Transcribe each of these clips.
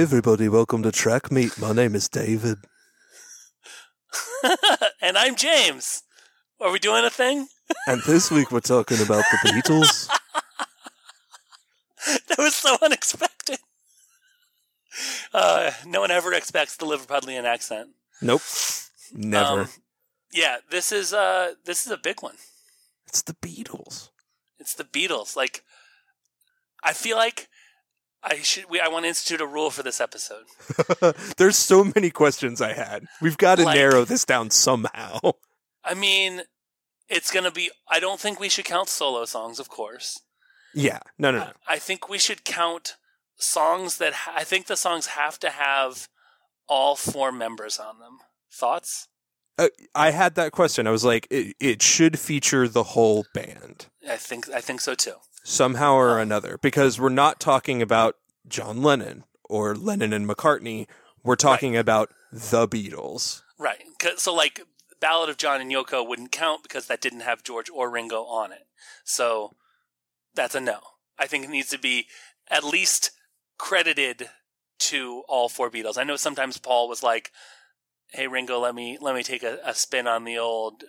Everybody, welcome to Track Meet. My name is David. and I'm James. Are we doing a thing? And this week we're talking about the Beatles. that was so unexpected. Uh, no one ever expects the Liverpudlian accent. Nope. Never. Um, yeah, this is uh this is a big one. it's the Beatles. It's the Beatles. Like, I feel like I should. We, I want to institute a rule for this episode. There's so many questions I had. We've got to Like- narrow this down somehow. I mean, it's gonna be. I don't think we should count solo songs, of course. Yeah. No, no, no. I think we should count songs that ha- I think the songs have to have all four members on them. Thoughts? Uh, I had that question. I was like, it, it should feature the whole band I think. I think so too. Somehow or oh. another because we're not talking about John Lennon or Lennon and McCartney. We're talking about the Beatles. Right. So, like, Ballad of John and Yoko wouldn't count because that didn't have George or Ringo on it. So, that's a no. I think it needs to be at least credited to all four Beatles. I know sometimes Paul was like, "Hey Ringo, let me let me take a, a spin on the old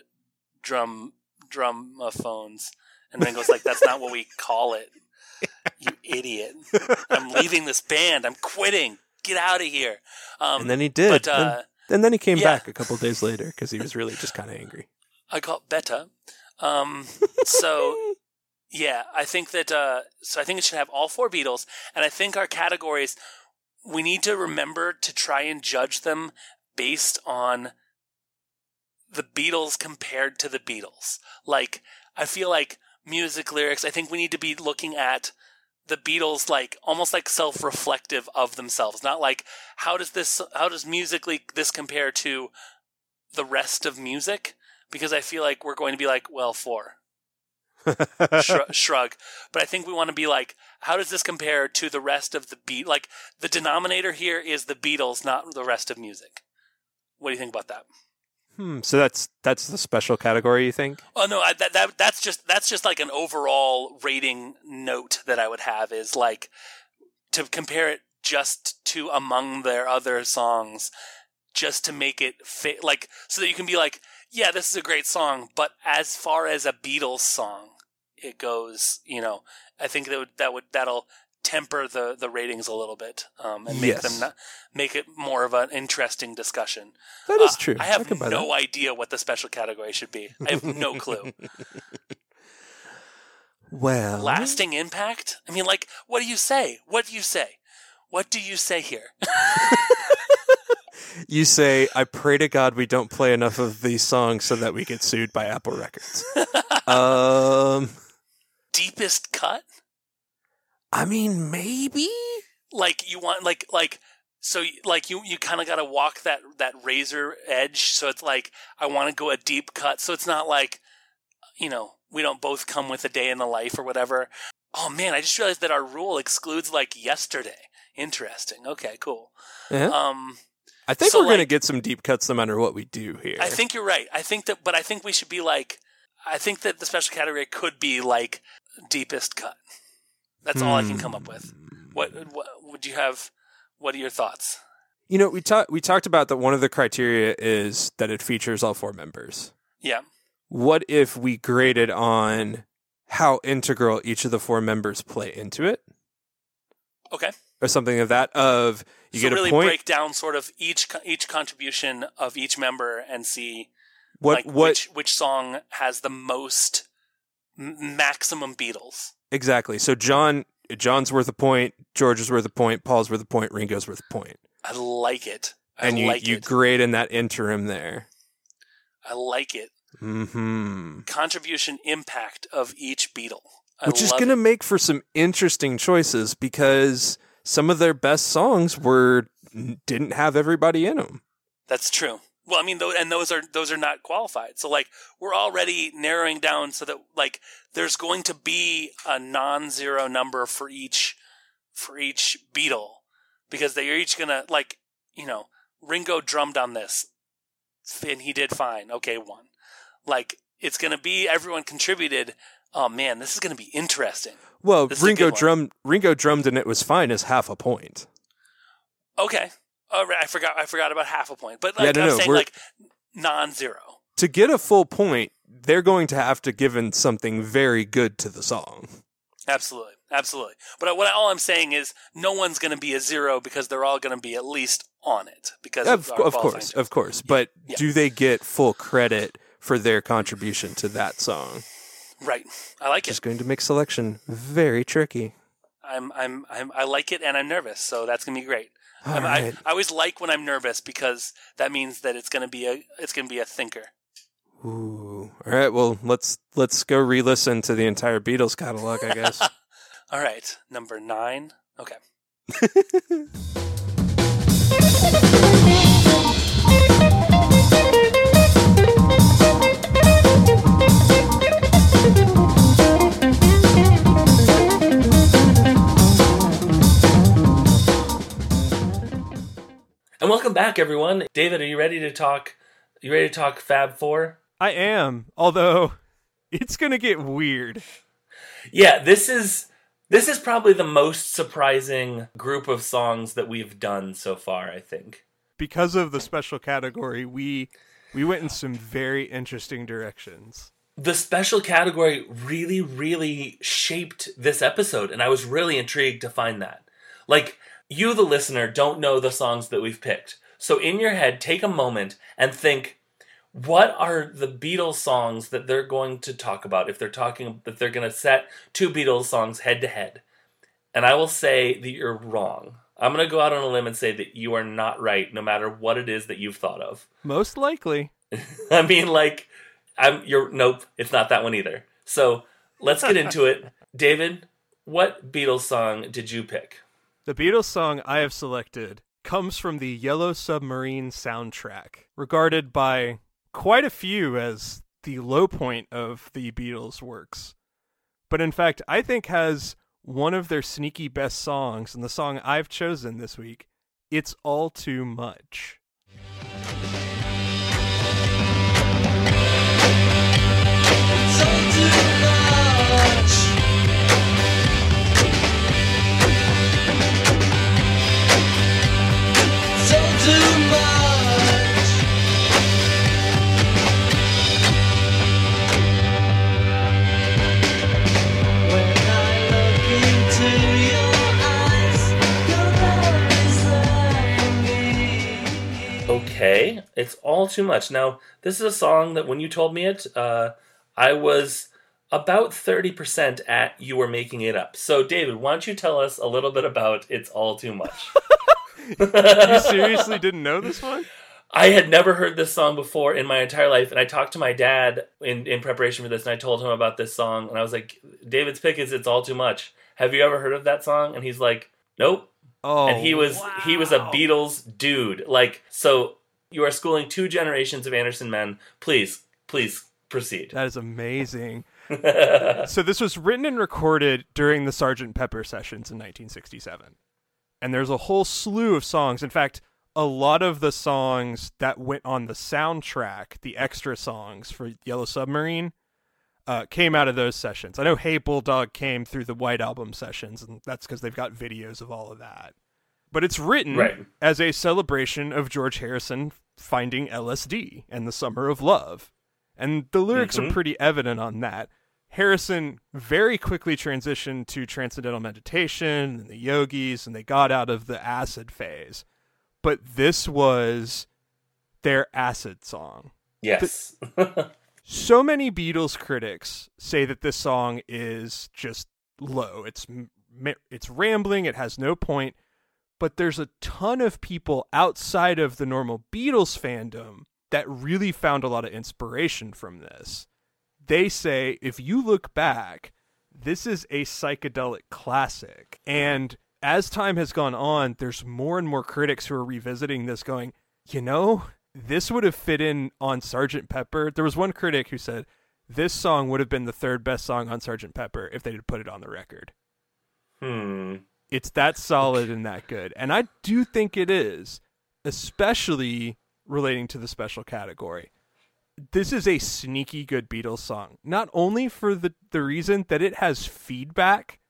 drum drumophones," and Ringo's like, "That's not what we call it, you idiot! I'm leaving this band. I'm quitting. Get out of here." Um, and then he did. but uh, and then he came yeah. back a couple days later because he was really just kind of angry. I got better. Um, so yeah, I think that. Uh, so I think it should have all four Beatles, and I think our categories. We need to remember to try and judge them based on the Beatles compared to the Beatles. Like I feel like music lyrics. I think we need to be looking at the Beatles like almost like self-reflective of themselves, not like how does this how does musically this compare to the rest of music? Because I feel like we're going to be like, well, four Shrug- shrug. But I think we want to be like, how does this compare to the rest of the beat? Like the denominator here is the Beatles, not the rest of music. What do you think about that? Hmm, so that's that's the special category, you think? Oh no, I, that, that that's just that's just like an overall rating note that I would have is like to compare it just to among their other songs, just to make it fit, like so that you can be like, yeah, this is a great song, but as far as a Beatles song, it goes, you know, I think that would that would that'll temper the the ratings a little bit um, and make Yes. them not, make it more of an interesting discussion. That is Uh, true. I have buy no that. idea what the special category should be. I have no clue. Well, Lasting impact? I mean, like, what do you say? What do you say? What do you say here? you say, "I pray to God we don't play enough of these songs so that we get sued by Apple Records." um, Deepest cut? I mean, maybe. Like you want like like so like you you kind of got to walk that that razor edge so it's like I want to go a deep cut so it's not like you know, we don't both come with a day in the life or whatever. Oh man, I just realized that our rule excludes like yesterday. Interesting. Okay, cool. Um I think so, we're gonna get some deep cuts no matter what we do here. I think you're right. I think that, but I think we should be like, I think that the special category could be like deepest cut. That's all I can come up with. Hmm. What, what would you have? What are your thoughts? You know, we talked we talked about that one of the criteria is that it features all four members. Yeah, What if we graded on how integral each of the four members play into it, okay. or something of that? Of you so get really a point. break down sort of each each contribution of each member and see what like what which which song has the most m- maximum Beatles. Exactly? So John John's worth a point, George is worth a point, Paul's worth a point, Ringo's worth a point, I like it. I and you like you it. grade in that interim there. I like it. Mm-hmm. Contribution impact of each Beatle. I Which is going to make for some interesting choices because some of their best songs were didn't have everybody in them. That's true. Well, I mean, tho- and those are those are not qualified. So like we're already narrowing down so that like there's going to be a non-zero number for each for each Beatle because they're each gonna like you know Ringo drummed on this and he did fine. Okay, one. Like it's gonna be everyone contributed. Oh man, this is gonna be interesting. Well, Ringo drum Ringo drummed and it was fine as half a point. Okay. All right. I forgot. I forgot about half a point, but like Yeah, no, I'm no, saying, like non-zero. To get a full point, they're going to have to give in something very good to the song. Absolutely, absolutely. But uh, what all I'm saying is, no one's going to be a zero because they're all going to be at least on it. Because Of, of, of course, of course. But yeah. do they get full credit for their contribution to that song? right. I like it. Just going to make selection very tricky. I'm, I'm, I'm, I like it, and I'm nervous, so that's going to be great. I'm- right. I, I always like when I'm nervous because that means that it's going to be a, it's going to be a thinker. Ooh. All right. Well, let's let's go re-listen to the entire Beatles catalog. I guess. All right, number nine. Okay. And welcome back, everyone. David, are you ready to talk? You ready to talk Fab Four? I am, although it's going to get weird. Yeah, this is this is probably the most surprising group of songs that we've done so far. I think. Because of the special category, we we went in some very interesting directions. The special category really, really shaped this episode, and I was really intrigued to find that. Like, you, the listener, don't know the songs that we've picked. So, in your head, take a moment and think what are the Beatles songs that they're going to talk about if they're talking, if they're going to set two Beatles songs head to head? And I will say that you're wrong. I'm going to go out on a limb and say that you are not right, no matter what it is that you've thought of. Most likely. I mean, like, I'm you're nope, it's not that one either. So let's get into it. David, what Beatles song did you pick? The Beatles song I have selected comes from the Yellow Submarine soundtrack, regarded by quite a few as the low point of the Beatles' works. But in fact, I think has one of their sneaky best songs, and the song I've chosen this week, It's All Too Much. Okay, it's all too much. Now, this is a song that when you told me it, uh, I was about 30% at you were making it up. So, David, why don't you tell us a little bit about It's All Too Much? You seriously didn't know this one? I had never heard this song before in my entire life, and I talked to my dad in, in preparation for this, and I told him about this song, and I was like, David's pick is It's All Too Much. Have you ever heard of that song? And he's like, Nope. Oh, and he oh, was he was a. Beatles dude. Like, so you are schooling two generations of Anderson men. Please, please proceed. That is amazing. so this was written and recorded during the Sgt. Pepper sessions in 1967. And there's a whole slew of songs. In fact, a lot of the songs that went on the soundtrack, the extra songs for Yellow Submarine, uh, came out of those sessions. I know Hey Bulldog came through the White Album sessions, and that's because they've got videos of all of that. But it's written Right. as a celebration of George Harrison finding LSD and the Summer of Love. And the lyrics Mhm. are pretty evident on that. Harrison very quickly transitioned to transcendental meditation and the yogis, and they got out of the acid phase. But this was their acid song. Yes. So many Beatles critics say that this song is just low. It's it's rambling, it has no point, but there's a ton of people outside of the normal Beatles fandom that really found a lot of inspiration from this. They say if you look back, this is a psychedelic classic. And as time has gone on, there's more and more critics who are revisiting this going, you know, this would have fit in on Sergeant Pepper. There was one critic who said this song would have been the third best song on Sergeant Pepper if they'd put it on the record. hmm. It's that solid and that good. And I do think it is, especially relating to the special category. This is a sneaky good Beatles song, not only for the, the reason that it has feedback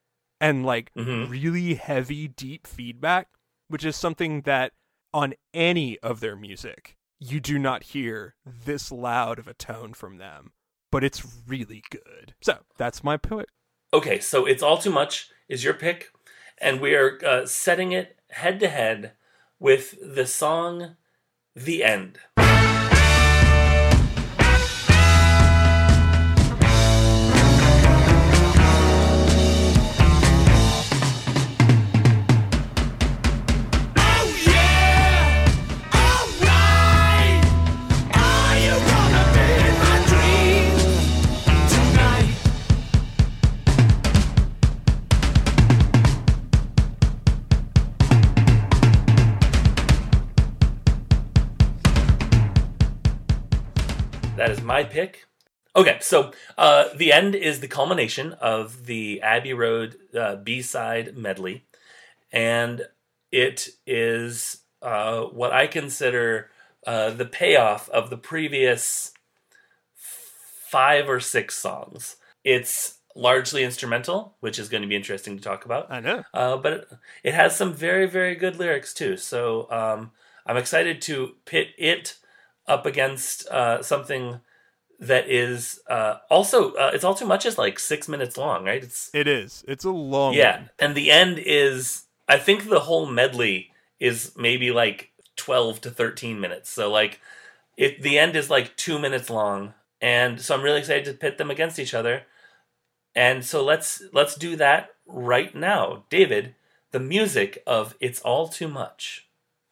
and like Mhm. really heavy, deep feedback, which is something that on any of their music you do not hear this loud of a tone from them, but it's really good. So that's my pick. Okay, so it's all too much is your pick, and we are uh, setting it head to head with the song "The End." My pick. Okay, so uh, the end is the culmination of the Abbey Road uh, B side medley, and it is uh, what I consider uh, the payoff of the previous five or six songs. It's largely instrumental, which is going to be interesting to talk about. I know. Uh, but it, it has some very, very good lyrics too. So um, I'm excited to pit it up against uh, something that is uh, also uh, it's all too much is like six minutes long, right? It's It is. It's a long yeah, one. and the end is I think the whole medley is maybe like twelve to thirteen minutes. So like it the end is like two minutes long, and so I'm really excited to pit them against each other. And so let's let's do that right now, David. The music of "It's All Too Much."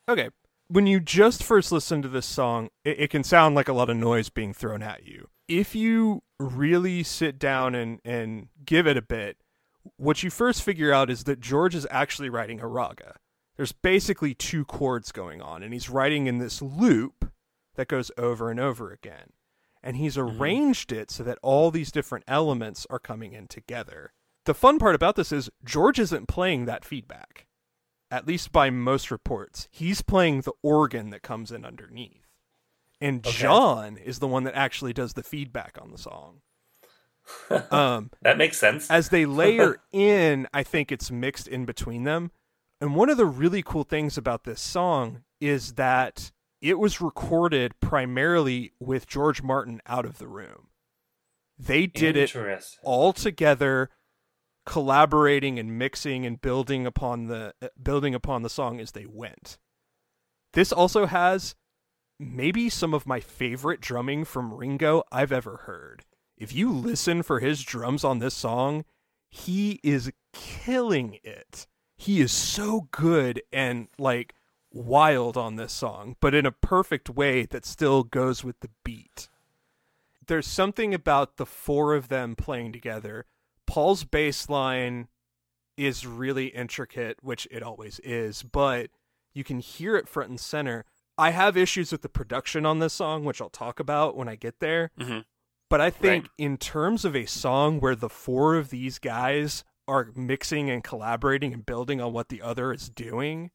Okay. When you just first listen to this song, it, it can sound like a lot of noise being thrown at you. If you really sit down and, and give it a bit, what you first figure out is that George is actually writing a raga. There's basically two chords going on, and he's writing in this loop that goes over and over again. And he's mm-hmm. arranged it so that all these different elements are coming in together. The fun part about this is George isn't playing that feedback at least by most reports, he's playing the organ that comes in underneath. And Okay. John is the one that actually does the feedback on the song. um, That makes sense. as they layer in, I think it's mixed in between them. And one of the really cool things about this song is that it was recorded primarily with George Martin out of the room. They did it all together collaborating and mixing and building upon the uh, building upon the song as they went. This also has maybe some of my favorite drumming from Ringo I've ever heard. If you listen for his drums on this song he is killing it. He is so good and like wild on this song but in a perfect way that still goes with the beat. There's something about the four of them playing together. Paul's bass line is really intricate, which it always is, but you can hear it front and center. I have issues with the production on this song, which I'll talk about when I get there. Mhm. But I think Right. in terms of a song where the four of these guys are mixing and collaborating and building on what the other is doing,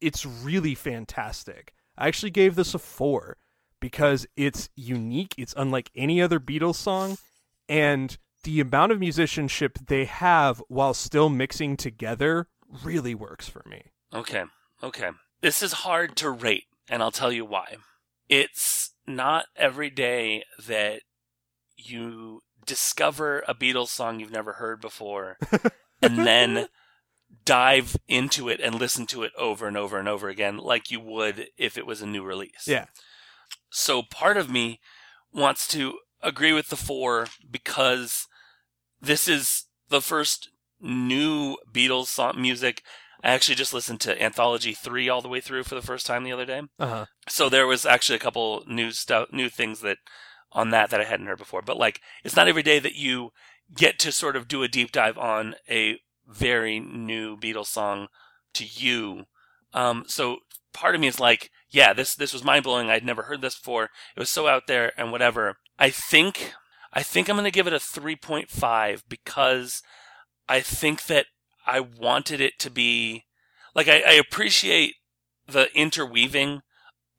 it's really fantastic. I actually gave this a four because it's unique. It's unlike any other Beatles song, and the amount of musicianship they have while still mixing together really works for me. Okay. Okay. This is hard to rate, and I'll tell you why. It's not every day that you discover a Beatles song you've never heard before and then dive into it and listen to it over and over and over again like you would if it was a new release. Yeah. So part of me wants to agree with the four because this is the first new Beatles song music. I actually just listened to Anthology 3 all the way through for the first time the other day. Uh huh. So there was actually a couple new stuff, new things that on that that I hadn't heard before. But like, it's not every day that you get to sort of do a deep dive on a very new Beatles song to you. Um, so part of me is like, yeah, this this was mind blowing. I'd never heard this before. It was so out there and whatever. I think I think I'm gonna give it a three point five because I think that I wanted it to be like I, I appreciate the interweaving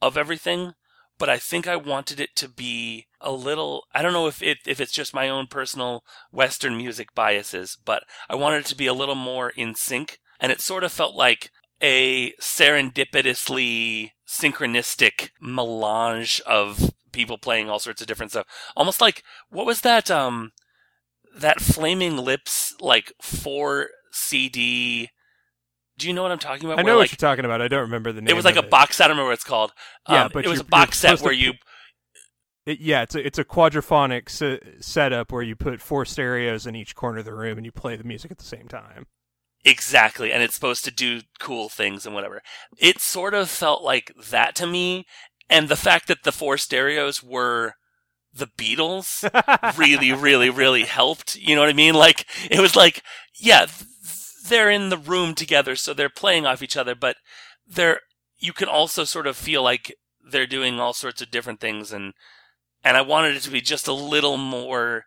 of everything, but I think I wanted it to be a little I don't know if it if it's just my own personal western music biases, but I wanted it to be a little more in sync and it sort of felt like a serendipitously synchronistic melange of people playing all sorts of different stuff. Almost like what was that um that Flaming Lips like four CD do you know what I'm talking about? I know Where, what like, you're talking about. I don't remember the name. it was like a box set. I don't remember what it's called. Yeah, Um, but it was a box set where to you It, yeah, it's a it's a quadraphonic se- setup where you put four stereos in each corner of the room and you play the music at the same time. Exactly, and it's supposed to do cool things and whatever. It sort of felt like that to me, and the fact that the four stereos were the Beatles really, really, really helped. You know what I mean? Like it was like, yeah, they're in the room together, so they're playing off each other, but they're you can also sort of feel like they're doing all sorts of different things, and and I wanted it to be just a little more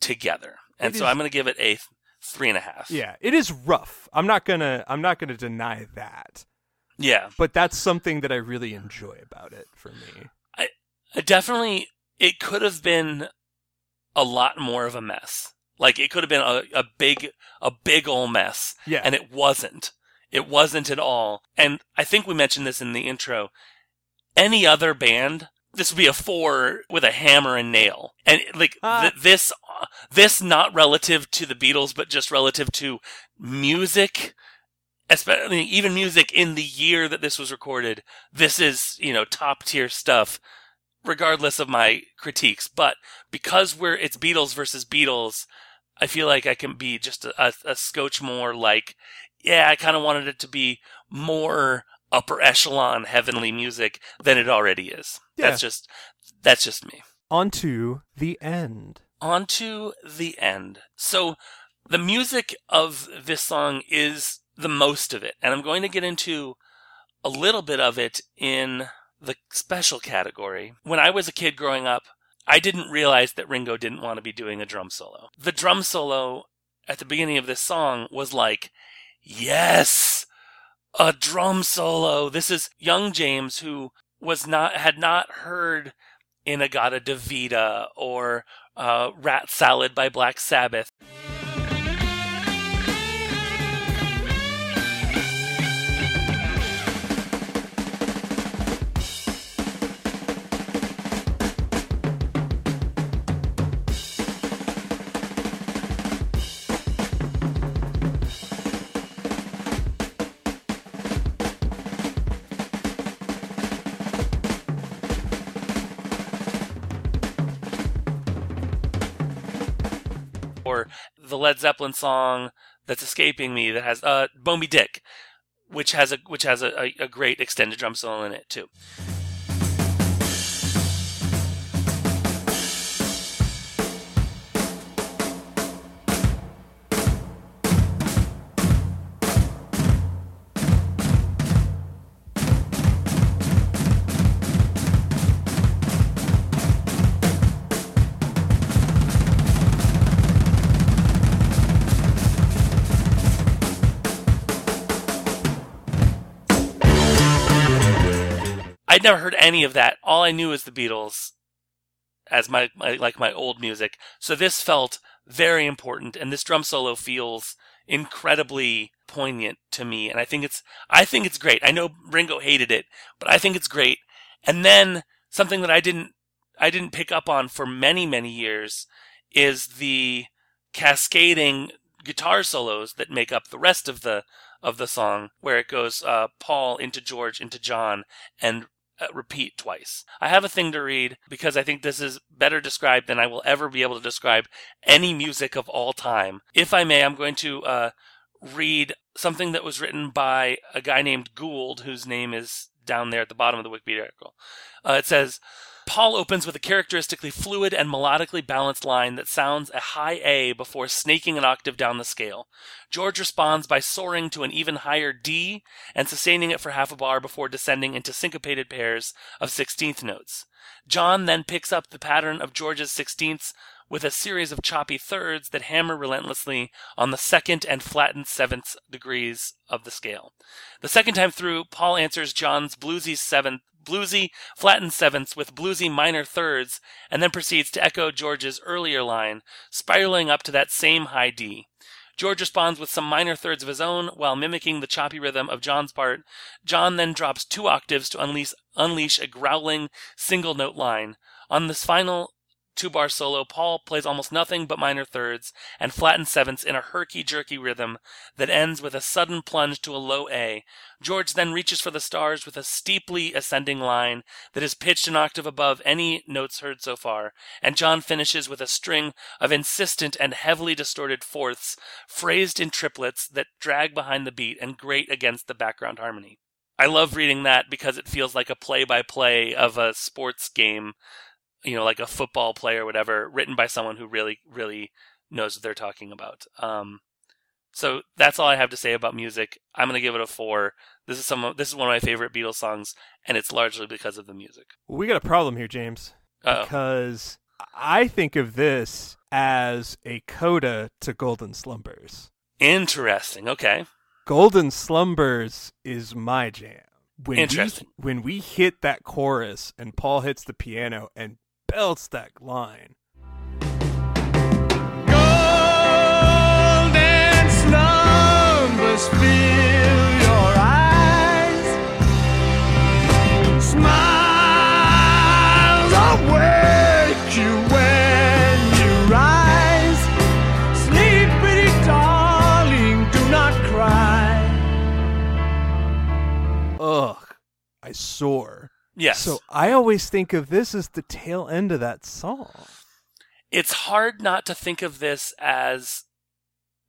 together, and It so is- I'm going to give it a th- three and a half. yeah, it is rough. I'm not gonna I'm not gonna deny that, yeah. but that's something that I really enjoy about it for me. It definitely it could have been a lot more of a mess. Like it could have been a, a big a big ol' mess. Yeah, And it wasn't. It wasn't at all. And I think we mentioned this in the intro. Any other band, this would be a four with a hammer and nail. And like Ah. th- this this not relative to the Beatles but just relative to music especially even music in the year that this was recorded this is you know top tier stuff regardless of my critiques but because we're it's beatles versus beatles i feel like i can be just a, a, a scotch more like yeah i kind of wanted it to be more upper echelon heavenly music than it already is Yeah. that's just that's just me on to the end. on to the end. So the music of this song is the most of it, and I'm going to get into a little bit of it in the special category. When I was a kid growing up, I didn't realize that Ringo didn't want to be doing a drum solo. The drum solo at the beginning of this song was like, yes, a drum solo. This is young James who was not, had not heard In-A-Gadda-Da-Vida or uh, Rat Salad by Black Sabbath. Led Zeppelin song that's escaping me that has uh Moby Dick, which has a which has a, a, a great extended drum solo in it too. Never heard any of that. All I knew was the Beatles as my, my like my old music. So this felt very important and this drum solo feels incredibly poignant to me and I think it's I think it's great. I know Ringo hated it, but I think it's great. And then something that I didn't I didn't pick up on for many many years is the cascading guitar solos that make up the rest of the of the song where it goes uh, Paul into George into John and repeat twice. I have a thing to read because I think this is better described than I will ever be able to describe any music of all time. If I may, I'm going to uh, read something that was written by a guy named Gould, whose name is down there at the bottom of the Wikipedia article. Uh, it says, Paul opens with a characteristically fluid and melodically balanced line that sounds a high A before snaking an octave down the scale. George responds by soaring to an even higher D and sustaining it for half a bar before descending into syncopated pairs of sixteenth notes. John then picks up the pattern of George's sixteenths with a series of choppy thirds that hammer relentlessly on the second and flattened seventh degrees of the scale. The second time through, Paul answers John's bluesy seventh, bluesy flattened sevenths with bluesy minor thirds, and then proceeds to echo George's earlier line, spiraling up to that same high D. George responds with some minor thirds of his own while mimicking the choppy rhythm of John's part. John then drops two octaves to unleash, unleash a growling single note line. On this final two bar solo, Paul plays almost nothing but minor thirds and flattened sevenths in a herky jerky rhythm that ends with a sudden plunge to a low A. George then reaches for the stars with a steeply ascending line that is pitched an octave above any notes heard so far, and John finishes with a string of insistent and heavily distorted fourths, phrased in triplets that drag behind the beat and grate against the background harmony. I love reading that because it feels like a play by play of a sports game you know, like a football player or whatever, written by someone who really, really knows what they're talking about. Um, so that's all I have to say about music. I'm gonna give it a four. This is some. This is one of my favorite Beatles songs, and it's largely because of the music. We got a problem here, James, Uh-oh. because I think of this as a coda to Golden Slumbers. Interesting. Okay. Golden Slumbers is my jam. When Interesting. We, when we hit that chorus and Paul hits the piano and belts that line. Golden slumbers fill your eyes. Smiles awake you when you rise. Sleep, pretty darling, do not cry. Ugh, I soar. Yes. So I always think of this as the tail end of that song. it's hard not to think of this as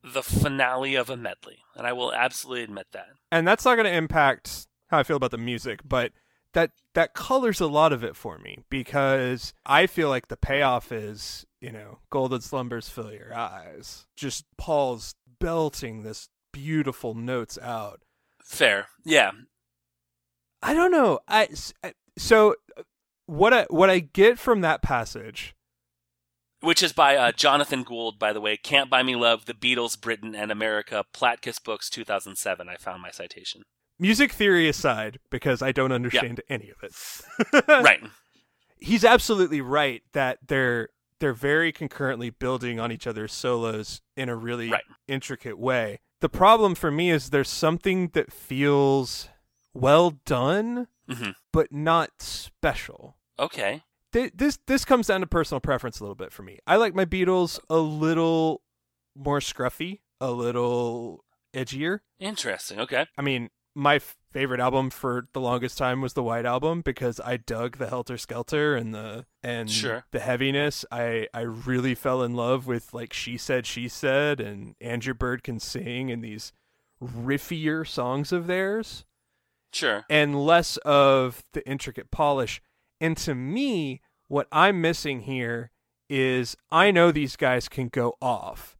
the finale of a medley, and I will absolutely admit that. and that's not going to impact how I feel about the music, but that that colors a lot of it for me because I feel like the payoff is, you know, golden slumbers fill your eyes. Just Paul's belting this beautiful notes out. Fair. Yeah. I don't know. I so what I what I get from that passage Which is by uh, Jonathan Gould, by the way. Can't Buy Me Love, The Beatles, Britain, and America, Platkus Books, 2007. I found my citation. music theory aside because I don't understand any of it. right. he's absolutely right that they're they're very concurrently building on each other's solos in a really Right. intricate way. The problem for me is there's something that feels well done Mhm. but not special. Okay. Th- This this comes down to personal preference a little bit for me. I like my Beatles a little more scruffy, a little edgier. Interesting. Okay. I mean, my f- favorite album for the longest time was the White Album because I dug the Helter Skelter and the and Sure. the heaviness. I I really fell in love with like She Said She Said and Andrew Bird Can Sing and these riffier songs of theirs Sure. and less of the intricate polish. And to me, what I'm missing here is I know these guys can go off.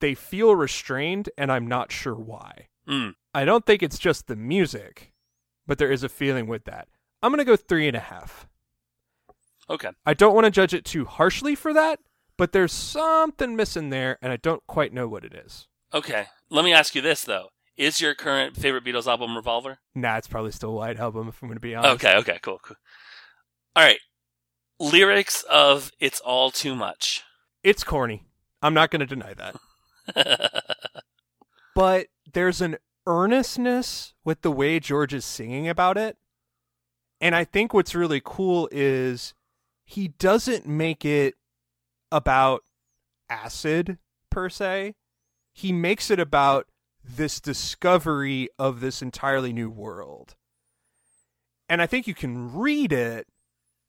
They feel restrained and I'm not sure why. Mm. I don't think it's just the music, but there is a feeling with that. I'm going to go three and a half. Okay. I don't want to judge it too harshly for that, but there's something missing there, and I don't quite know what it is. Okay. Let me ask you this, though. Is your current favorite Beatles album Revolver? Nah, it's probably still White Album if I'm going to be honest. Okay, okay, cool, cool. All right. Lyrics of It's All Too Much. It's corny. I'm not going to deny that. But there's an earnestness with the way George is singing about it. And I think what's really cool is he doesn't make it about acid per se. He makes it about this discovery of this entirely new world. And I think you can read it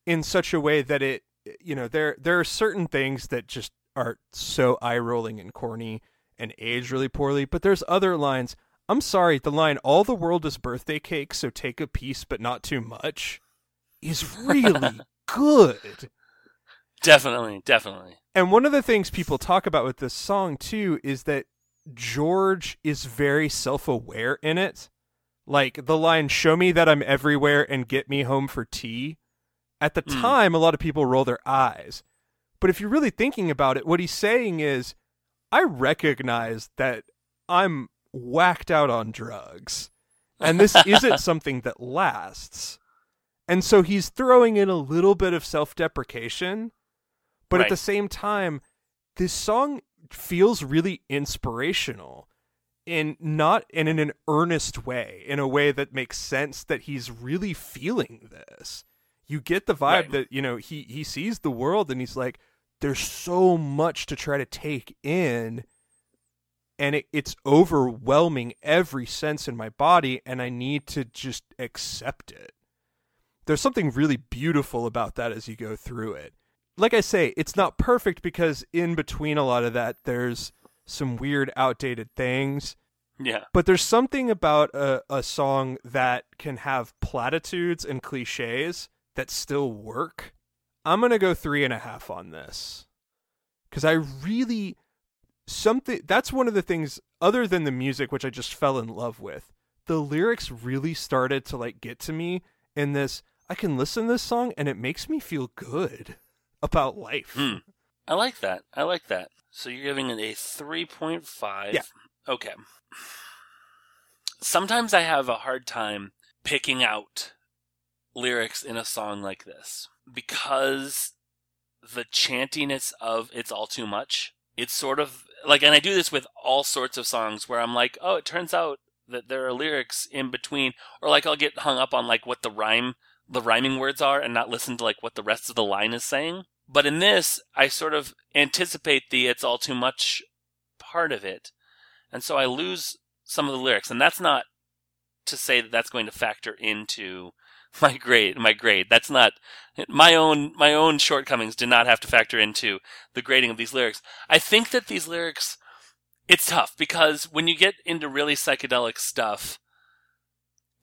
in such a way that it you know there there are certain things that just are so eye rolling and corny and age really poorly, but there's other lines. I'm sorry, the line "All the world is birthday cake, so take a piece, but not too much" is really good. definitely, definitely. And one of the things people talk about with this song too is that George is very self-aware in it. Like the line "Show me that I'm everywhere and get me home for tea." At the Mm. time, a lot of people roll their eyes. But if you're really thinking about it, what he's saying is, I recognize that I'm whacked out on drugs. And this isn't something that lasts. And so he's throwing in a little bit of self deprecation. But at the same time, this song feels really inspirational in not and in an earnest way, in a way that makes sense that he's really feeling this. You get the vibe Right. that, you know, he he sees the world and he's like, there's so much to try to take in and it, it's overwhelming every sense in my body and I need to just accept it. There's something really beautiful about that as you go through it. Like I say, it's not perfect because in between a lot of that there's some weird outdated things Yeah. but there's something about a, a song that can have platitudes and cliches that still work. I'm gonna go three and a half on this because I really something that's one of the things other than the music which I just fell in love with. The lyrics really started to like get to me in this. I can listen to this song and it makes me feel good about life. Hmm. I like that. I like that. So you're giving it a 3.5. Yeah. Okay. Sometimes I have a hard time picking out lyrics in a song like this because the chantiness of It's All Too Much. It's sort of like, and I do this with all sorts of songs where I'm like, oh, it turns out that there are lyrics in between, or like I'll get hung up on like what the rhyme, the rhyming words are and not listen to like what the rest of the line is saying. But in this, I sort of anticipate the it's all too much part of it. And so I lose some of the lyrics. And that's not to say that that's going to factor into my grade, my grade. That's not my own, my own shortcomings did not have to factor into the grading of these lyrics. I think that these lyrics, it's tough because when you get into really psychedelic stuff,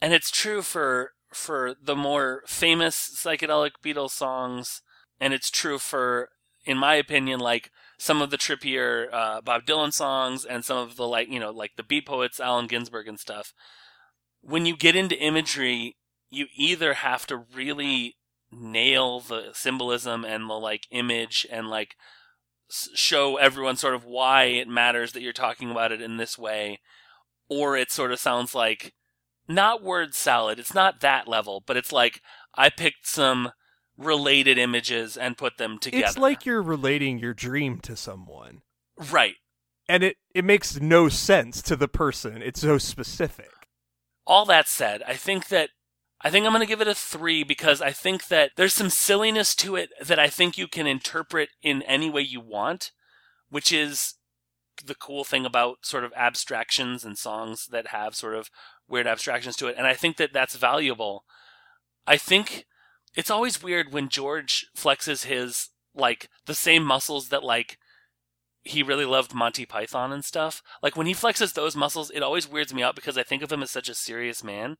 and it's true for, for the more famous psychedelic Beatles songs, and it's true for, in my opinion, like some of the trippier uh, Bob Dylan songs and some of the like, you know, like the Beat Poets, Allen Ginsberg and stuff. When you get into imagery, you either have to really nail the symbolism and the like image and like show everyone sort of why it matters that you're talking about it in this way, or it sort of sounds like not word salad. It's not that level, but it's like I picked some related images and put them together. It's like you're relating your dream to someone. right. And it, it makes no sense to the person. It's so specific. all that said, I think that I think I'm going to give it a three because I think that there's some silliness to it that I think you can interpret in any way you want, which is the cool thing about sort of abstractions and songs that have sort of weird abstractions to it. And I think that that's valuable. I think it's always weird when George flexes his, like, the same muscles that, like, he really loved Monty Python and stuff. Like when he flexes those muscles, it always weirds me out because I think of him as such a serious man.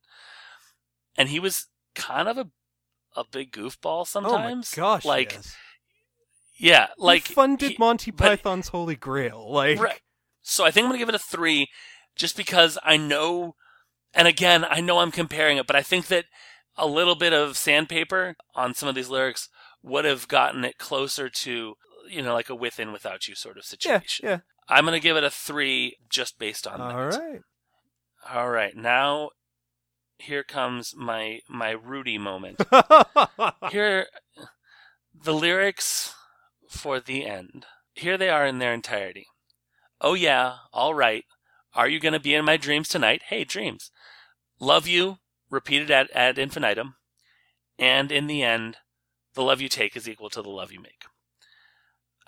And he was kind of a a big goofball sometimes. Oh my gosh! Like yes. yeah, like he funded he- Monty but- Python's Holy Grail. Like Right. So I think I'm going to give it a three just because I know, and again, I know I'm comparing it, but I think that a little bit of sandpaper on some of these lyrics would have gotten it closer to, you know, like a with and without you sort of situation. yeah. yeah. I'm going to give it a three just based on All that. right. All right. Now, here comes my, my Rudy moment. Here, the lyrics for the end. Here they are in their entirety. Oh yeah, all right. Are you gonna be in my dreams tonight? Hey, dreams. Love you, repeated ad, ad infinitum. And in the end, the love you take is equal to the love you make.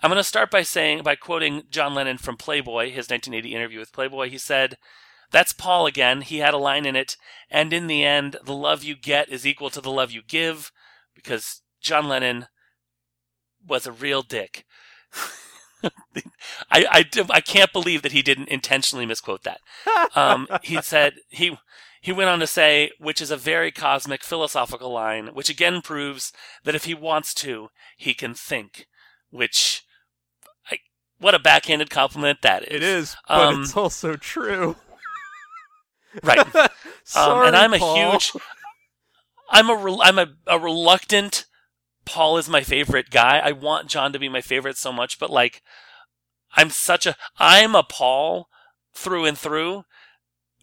I'm going to start by saying, by quoting John Lennon from Playboy, his 1980 interview with Playboy. He said, That's Paul again. He had a line in it. And in the end, the love you get is equal to the love you give because John Lennon was a real dick. I, I, I can't believe that he didn't intentionally misquote that. Um, he said, he, he went on to say, which is a very cosmic philosophical line, which again proves that if he wants to, he can think, which, I, what a backhanded compliment that is. it is, but Um, it's also true. Right. Sorry, um, and I'm a Paul. huge, I'm a, rel- I'm a, a reluctant. Paul is my favorite guy. I want John to be my favorite so much, but like, I'm such a, I'm a Paul through and through.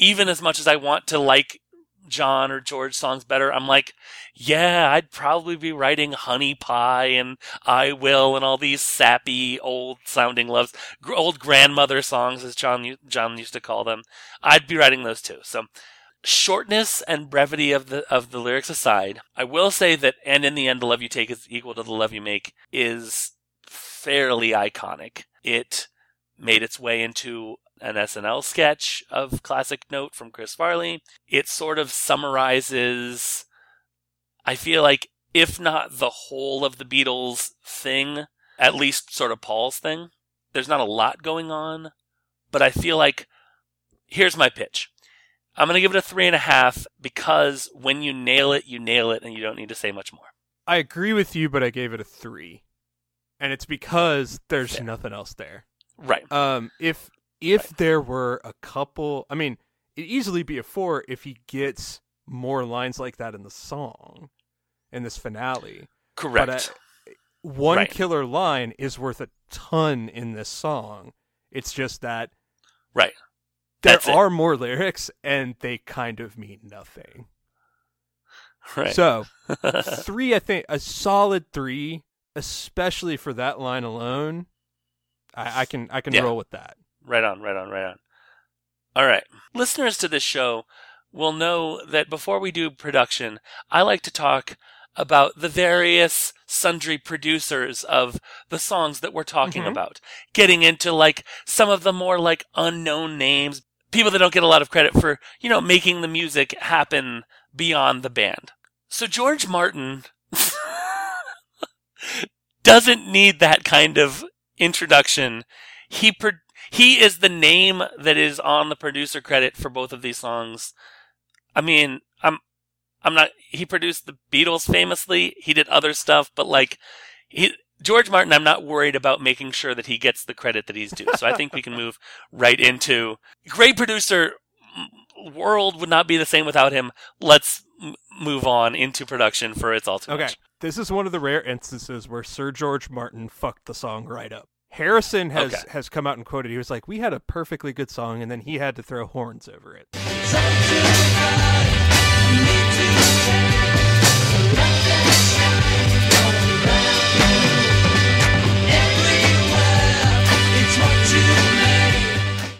Even as much as I want to like John or George songs better, I'm like, yeah, I'd probably be writing Honey Pie and I Will and all these sappy old sounding loves, old grandmother songs as John John used to call them. I'd be writing those too. So shortness and brevity of the of the lyrics aside, I will say that and in the end the love you take is equal to the love you make is fairly iconic. It made its way into an SNL sketch of classic note from Chris Farley. It sort of summarizes I feel like if not the whole of the Beatles thing, at least sort of Paul's thing. There's not a lot going on, but I feel like here's my pitch. I'm going to give it a three and a half because when you nail it, you nail it, and you don't need to say much more. I agree with you, but I gave it a three, and it's because there's Fair. nothing else there. Right. Um, if if there were a couple, I mean, it'd easily be a four if he gets more lines like that in the song, in this finale. Correct. But uh, one Right. killer line is worth a ton in this song. It's just that right. there That's it. are more lyrics, and they kind of mean nothing. Right. So three, I think, a solid three, especially for that line alone. I, I can I can Yeah. roll with that. Right on, right on, right on. All right. Listeners to this show will know that before we do production, I like to talk about the various sundry producers of the songs that we're talking Mhm. about. Getting into like some of the more like unknown names, people that don't get a lot of credit for, you know, making the music happen beyond the band. So George Martin doesn't need that kind of introduction. He pro- he is the name that is on the producer credit for both of these songs. I mean, I'm I'm not he produced the Beatles famously. He did other stuff, but like he George Martin, I'm not worried about making sure that he gets the credit that he's due. So I think we can move right into great producer. World would not be the same without him. Let's m- move on into production for its ultimate. Okay, this is one of the rare instances where Sir George Martin fucked the song right up. Harrison has Okay. has come out and quoted. He was like, "We had a perfectly good song, and then he had to throw horns over it."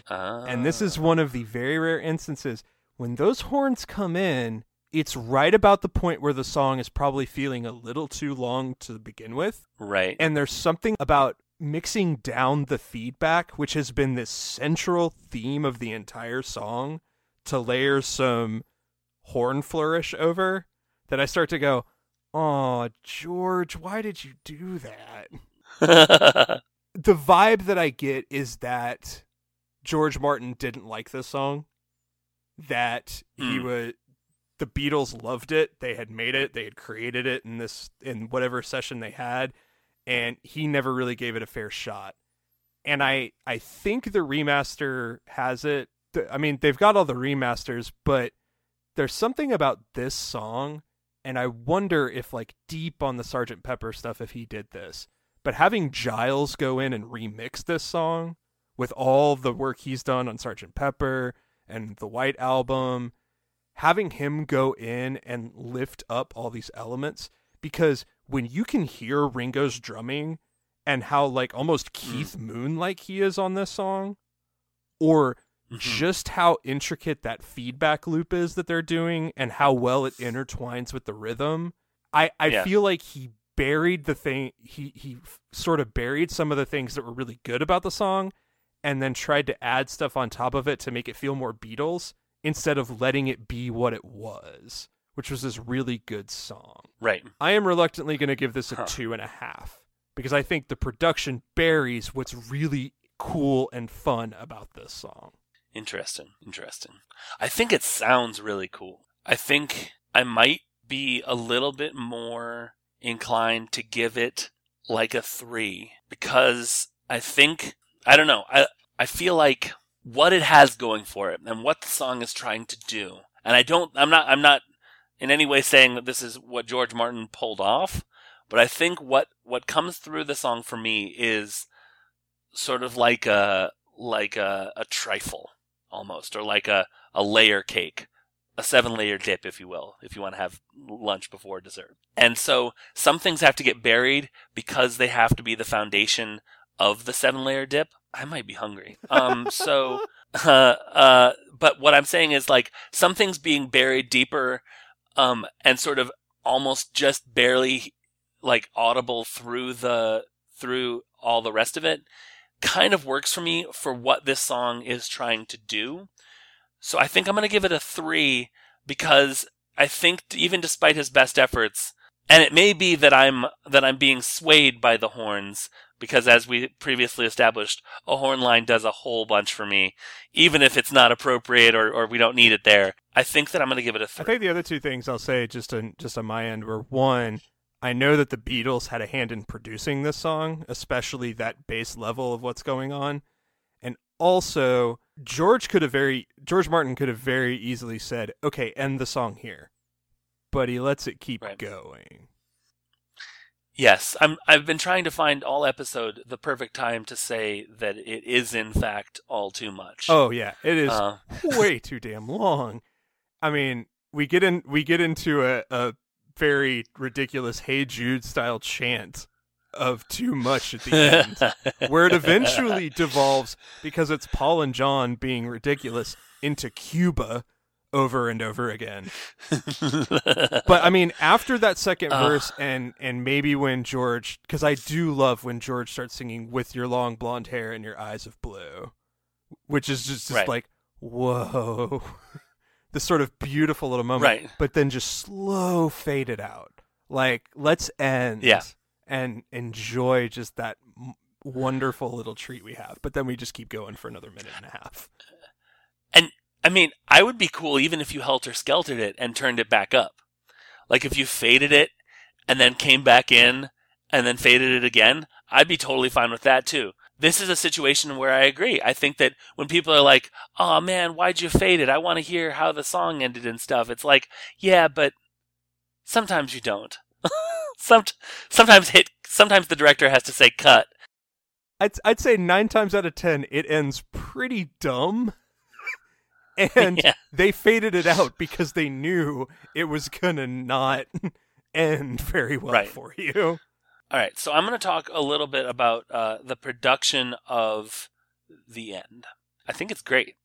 And this is one of the very rare instances when those horns come in. It's right about the point where the song is probably feeling a little too long to begin with. right. And there's something about mixing down the feedback, which has been this central theme of the entire song, to layer some horn flourish over, that I start to go, Oh, George, why did you do that? The vibe that I get is that George Martin didn't like this song, that he Hmm. was. The Beatles loved it. They had made it. They had created it in this in whatever session they had, and he never really gave it a fair shot. And I I think the remaster has it. I mean, they've got all the remasters, but there's something about this song, and I wonder if like deep on the Sergeant Pepper stuff, if he did this. But having Giles go in and remix this song with all the work he's done on Sergeant Pepper and the White Album, having him go in and lift up all these elements because when you can hear Ringo's drumming and how like almost Keith Moon like he is on this song or Mhm. just how intricate that feedback loop is that they're doing and how well it intertwines with the rhythm I I Yeah. feel like he buried the thing he he sort of buried some of the things that were really good about the song and then tried to add stuff on top of it to make it feel more Beatles instead of letting it be what it was, which was this really good song. right. I am reluctantly going to give this a Huh. two and a half because I think the production buries what's really cool and fun about this song. Interesting. Interesting. I think it sounds really cool. I think I might be a little bit more inclined to give it like a three because I think, I don't know, I, I feel like what it has going for it and what the song is trying to do. And I don't, I'm not, I'm not in any way saying that this is what George Martin pulled off, but I think what, what comes through the song for me is sort of like a, like a, a trifle almost, or like a, a layer cake, a seven layer dip, if you will, if you want to have lunch before dessert. And so some things have to get buried because they have to be the foundation of the seven layer dip. I might be hungry. Um, so, uh, uh, but what I'm saying is like some things being buried deeper, um, and sort of almost just barely like audible through the, through all the rest of it kind of works for me for what this song is trying to do. So I think I'm going to give it a three because I think even despite his best efforts, and it may be that I'm that I'm being swayed by the horns because as we previously established, a horn line does a whole bunch for me, even if it's not appropriate or, or we don't need it there. I think that I'm going to give it a three. I think the other two things I'll say just on just on my end were one, I know that the Beatles had a hand in producing this song, especially that base level of what's going on. And also, George could have very George Martin could have very easily said, "Okay, end the song here." But he lets it keep Right. going. Yes, I'm. I've been trying to find all episode the perfect time to say that it is in fact all too much. Oh yeah, it is Uh, way too damn long. I mean, we get in we get into a, a very ridiculous Hey Jude style chant of too much at the end. where it eventually devolves because it's Paul and John being ridiculous into Cuba over and over again. But I mean, after that second Ugh. verse, and and maybe when George, because I do love when George starts singing with your long blonde hair and your eyes of blue, which is just, just Right. like whoa, this sort of beautiful little moment. Right. But then just slow faded out. Like let's end. Yeah. And enjoy just that wonderful little treat we have. But then we just keep going for another minute and a half. And I mean, I would be cool even if you helter skeltered it and turned it back up. Like if you faded it and then came back in and then faded it again, I'd be totally fine with that too. This is a situation where I agree. I think that when people are like, "Oh man, why'd you fade it? I want to hear how the song ended and stuff." It's like, yeah, but sometimes you don't. Some, sometimes hit. Sometimes the director has to say cut. I'd I'd say nine times out of ten it ends pretty dumb, and Yeah. they faded it out because they knew it was gonna not end very well Right. for you. All right, so I'm going to talk a little bit about uh, the production of the end. I think it's great.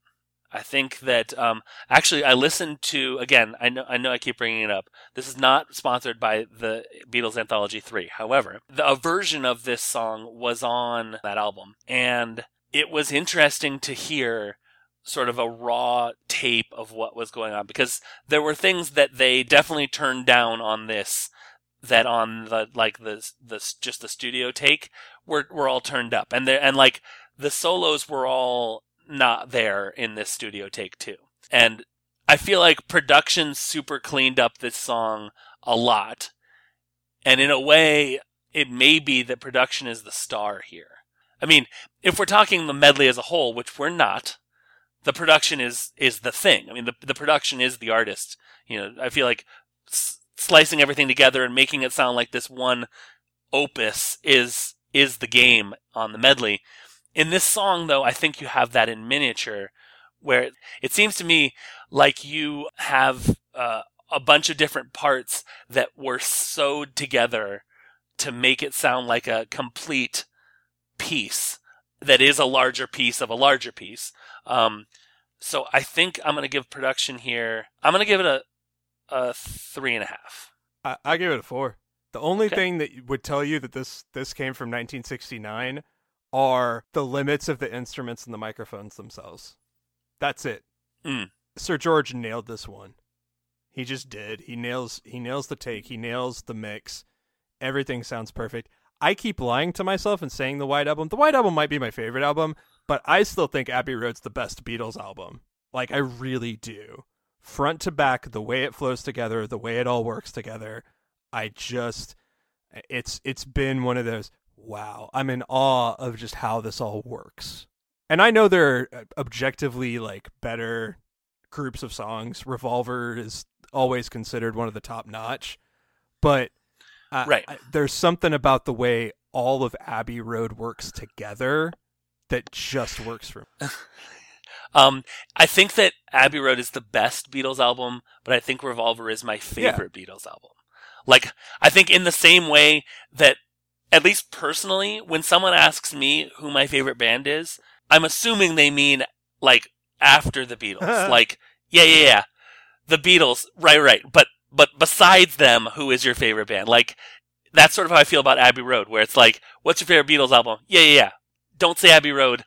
I think that um, actually I listened to again. I know I know I keep bringing it up. This is not sponsored by the Beatles Anthology Three. However, the, a version of this song was on that album, and it was interesting to hear sort of a raw tape of what was going on because there were things that they definitely turned down on this that on the like the the just the studio take were were all turned up. And there and like the solos were all not there in this studio take too. And i feel like production super cleaned up this song a lot. And in a way it may be that production is the star here. I mean if we're talking the medley as a whole which we're not the production is is the thing. I mean the the production is the artist. You know i feel like slicing everything together and making it sound like this one opus is is the game on the medley. In this song though, I think you have that in miniature where it seems to me like you have uh, a bunch of different parts that were sewed together to make it sound like a complete piece that is a larger piece of a larger piece. Um, so I think I'm going to give production here. I'm going to give it a a three and a half. I, I give it a four. The only Okay. thing that would tell you that this this came from 1969 are the limits of the instruments and the microphones themselves. That's it. Mm. Sir George nailed this one. He just did. He nails he nails the take. He nails the mix. Everything sounds perfect. I keep lying to myself and saying the White Album. The White Album might be my favorite album, but I still think Abbey Road's the best Beatles album. Like I really do. Front to back, the way it flows together, the way it all works together. I just it's it's been one of those wow, I'm in awe of just how this all works. And I know there are uh, objectively like better groups of songs. Revolver is always considered one of the top notch, but uh, Right. I- there's something about the way all of Abbey Road works together that just works for me. Um, I think that Abbey Road is the best Beatles album, but I think Revolver is my favorite Beatles album. Like, I think in the same way that, at least personally, when someone asks me who my favorite band is, I'm assuming they mean like after the Beatles. like, yeah, yeah, yeah, the Beatles, right, right. But but besides them, who is your favorite band? Like, that's sort of how I feel about Abbey Road, where it's like, what's your favorite Beatles album? Yeah, yeah, yeah. Don't say Abbey Road.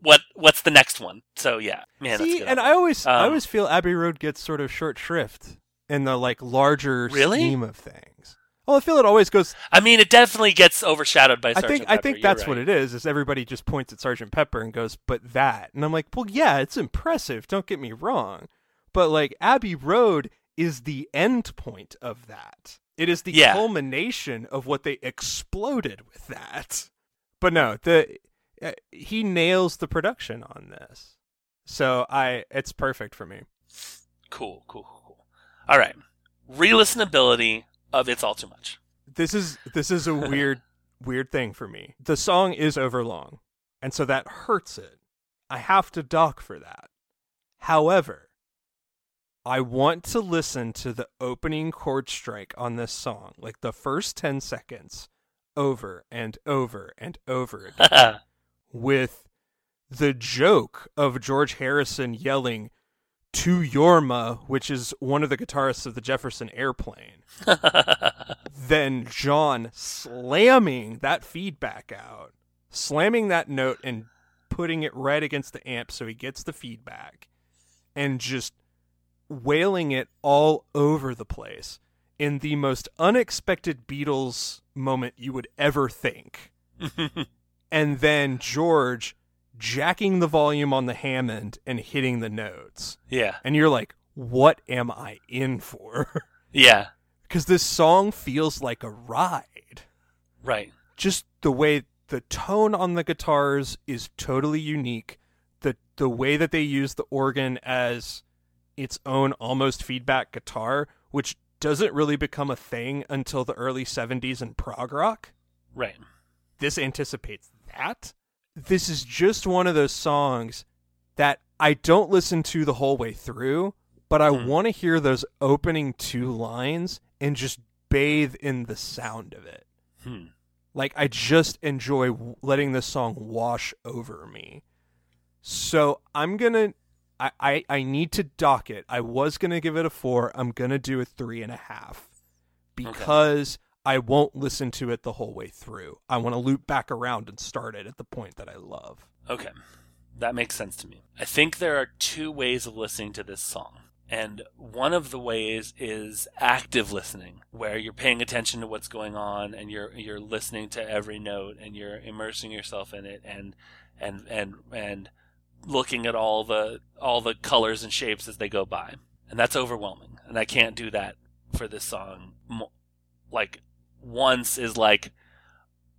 What what's the next one? So yeah, man, See, and I always, I Um, always feel Abbey Road gets sort of short shrift in the like larger Really? scheme of things. Well, I feel it always goes. I mean, it definitely gets overshadowed by. I Sgt. think, I think you're that's right. what it is. Is everybody just points at Sergeant Pepper and goes, "But that," and I'm like, "Well, yeah, it's impressive. Don't get me wrong, but like Abbey Road is the end point of that. It is the Yeah. culmination of what they exploded with that. But no, the Uh, he nails the production on this, so I it's perfect for me. Cool, cool, cool, cool. All right, re-listenability of "It's All Too Much." this is this is a weird weird thing for me. The song is overlong, and so that hurts it. I have to dock for that. However, I want to listen to the opening chord strike on this song, like the first 10 seconds, over and over and over again, with the joke of George Harrison yelling, to Jorma, which is one of the guitarists of the Jefferson Airplane then John slamming that feedback out, slamming that note and putting it right against the amp so he gets the feedback, and just wailing it all over the place in the most unexpected Beatles moment you would ever think. and then George jacking the volume on the Hammond and hitting the notes. yeah, And you're like, what am I in for? yeah, because this song feels like a ride. right. Just the way the tone on the guitars is totally unique. The the way that they use the organ as its own almost feedback guitar, which doesn't really become a thing until the early 70s in prog rock. Right. This anticipates that. This is just one of those songs that I don't listen to the whole way through, but I Hmm. want to hear those opening two lines and just bathe in the sound of it. Hmm. Like I just enjoy letting this song wash over me. So I'm gonna, I, I, I need to dock it. I was gonna give it a four. I'm gonna do a three and a half because I won't listen to it the whole way through. I want to loop back around and start it at the point that I love. Okay. That makes sense to me. I think there are two ways of listening to this song. And one of the ways is active listening, where you're paying attention to what's going on and you're you're listening to every note and you're immersing yourself in it and and and and looking at all the all the colors and shapes as they go by. And that's overwhelming. And I can't do that for this song. Like once is like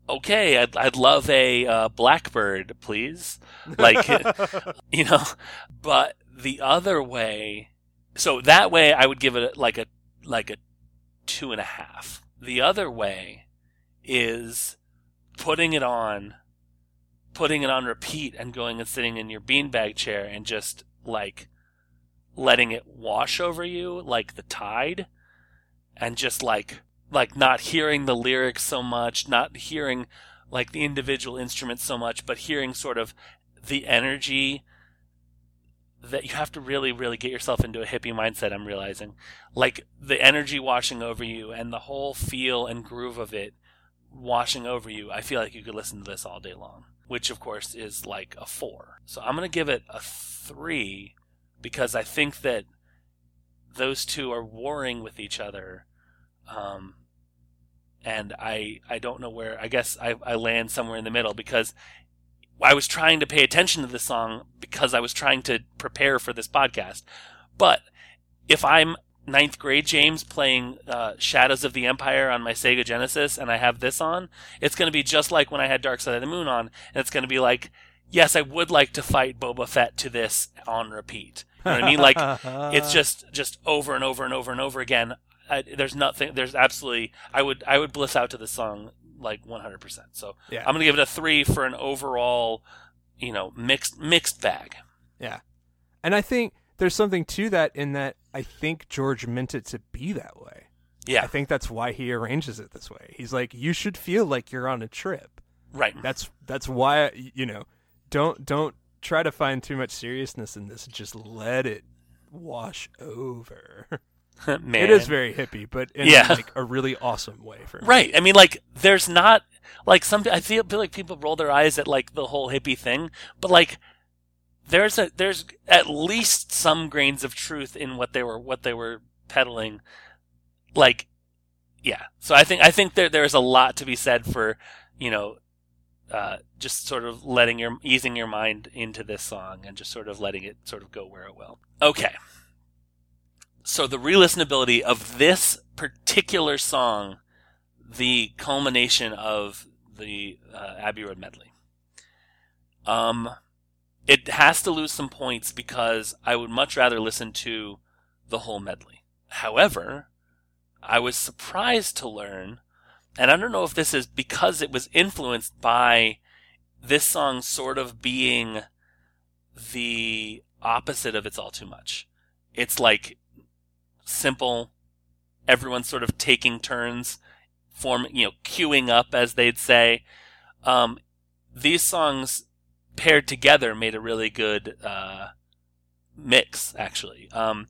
okay, I'd I'd love a uh, blackbird, please. Like you know but the other way so that way i would give it like a like a two and a half the other way is putting it on putting it on repeat and going and sitting in your beanbag chair and just like letting it wash over you like the tide and just like like not hearing the lyrics so much not hearing like the individual instruments so much but hearing sort of the energy that you have to really, really get yourself into a hippie mindset, I'm realizing. Like the energy washing over you and the whole feel and groove of it washing over you. I feel like you could listen to this all day long, which of course is like a four. So I'm going to give it a three because I think that those two are warring with each other. Um, and I, I don't know where, I guess I, I land somewhere in the middle because I was trying to pay attention to this song because I was trying to prepare for this podcast. But if I'm ninth grade James playing uh, Shadows of the Empire on my Sega Genesis and I have this on, it's going to be just like when I had Dark Side of the Moon on, and it's going to be like, yes, I would like to fight Boba Fett to this on repeat. You know what I mean? Like it's just just over and over and over and over again. I, there's nothing. There's absolutely. I would I would bliss out to this song like 100. percent So Yeah. I'm gonna give it a three for an overall, you know, mixed mixed bag. Yeah. And I think there's something to that in that I think George meant it to be that way. Yeah. I think that's why he arranges it this way. He's like, you should feel like you're on a trip. Right. That's that's why you know, don't don't try to find too much seriousness in this. Just let it wash over. Man. It is very hippie, but in Yeah. like a really awesome way for me. Right. I mean, like, there's not like some. I feel, feel like people roll their eyes at like the whole hippie thing, but like, there's a there's at least some grains of truth in what they were what they were peddling. Like, yeah. So I think I think there there's a lot to be said for you know. Uh, just sort of letting your easing your mind into this song and just sort of letting it sort of go where it will. Okay. So the re-listenability of this particular song the culmination of the uh, Abbey Road medley. Um, it has to lose some points because I would much rather listen to the whole medley. However, I was surprised to learn, and I don't know if this is because it was influenced by this song sort of being the opposite of It's All Too Much. It's like simple, everyone sort of taking turns form, you know, queuing up, as they'd say. Um, these songs paired together made a really good uh, mix, actually. Um,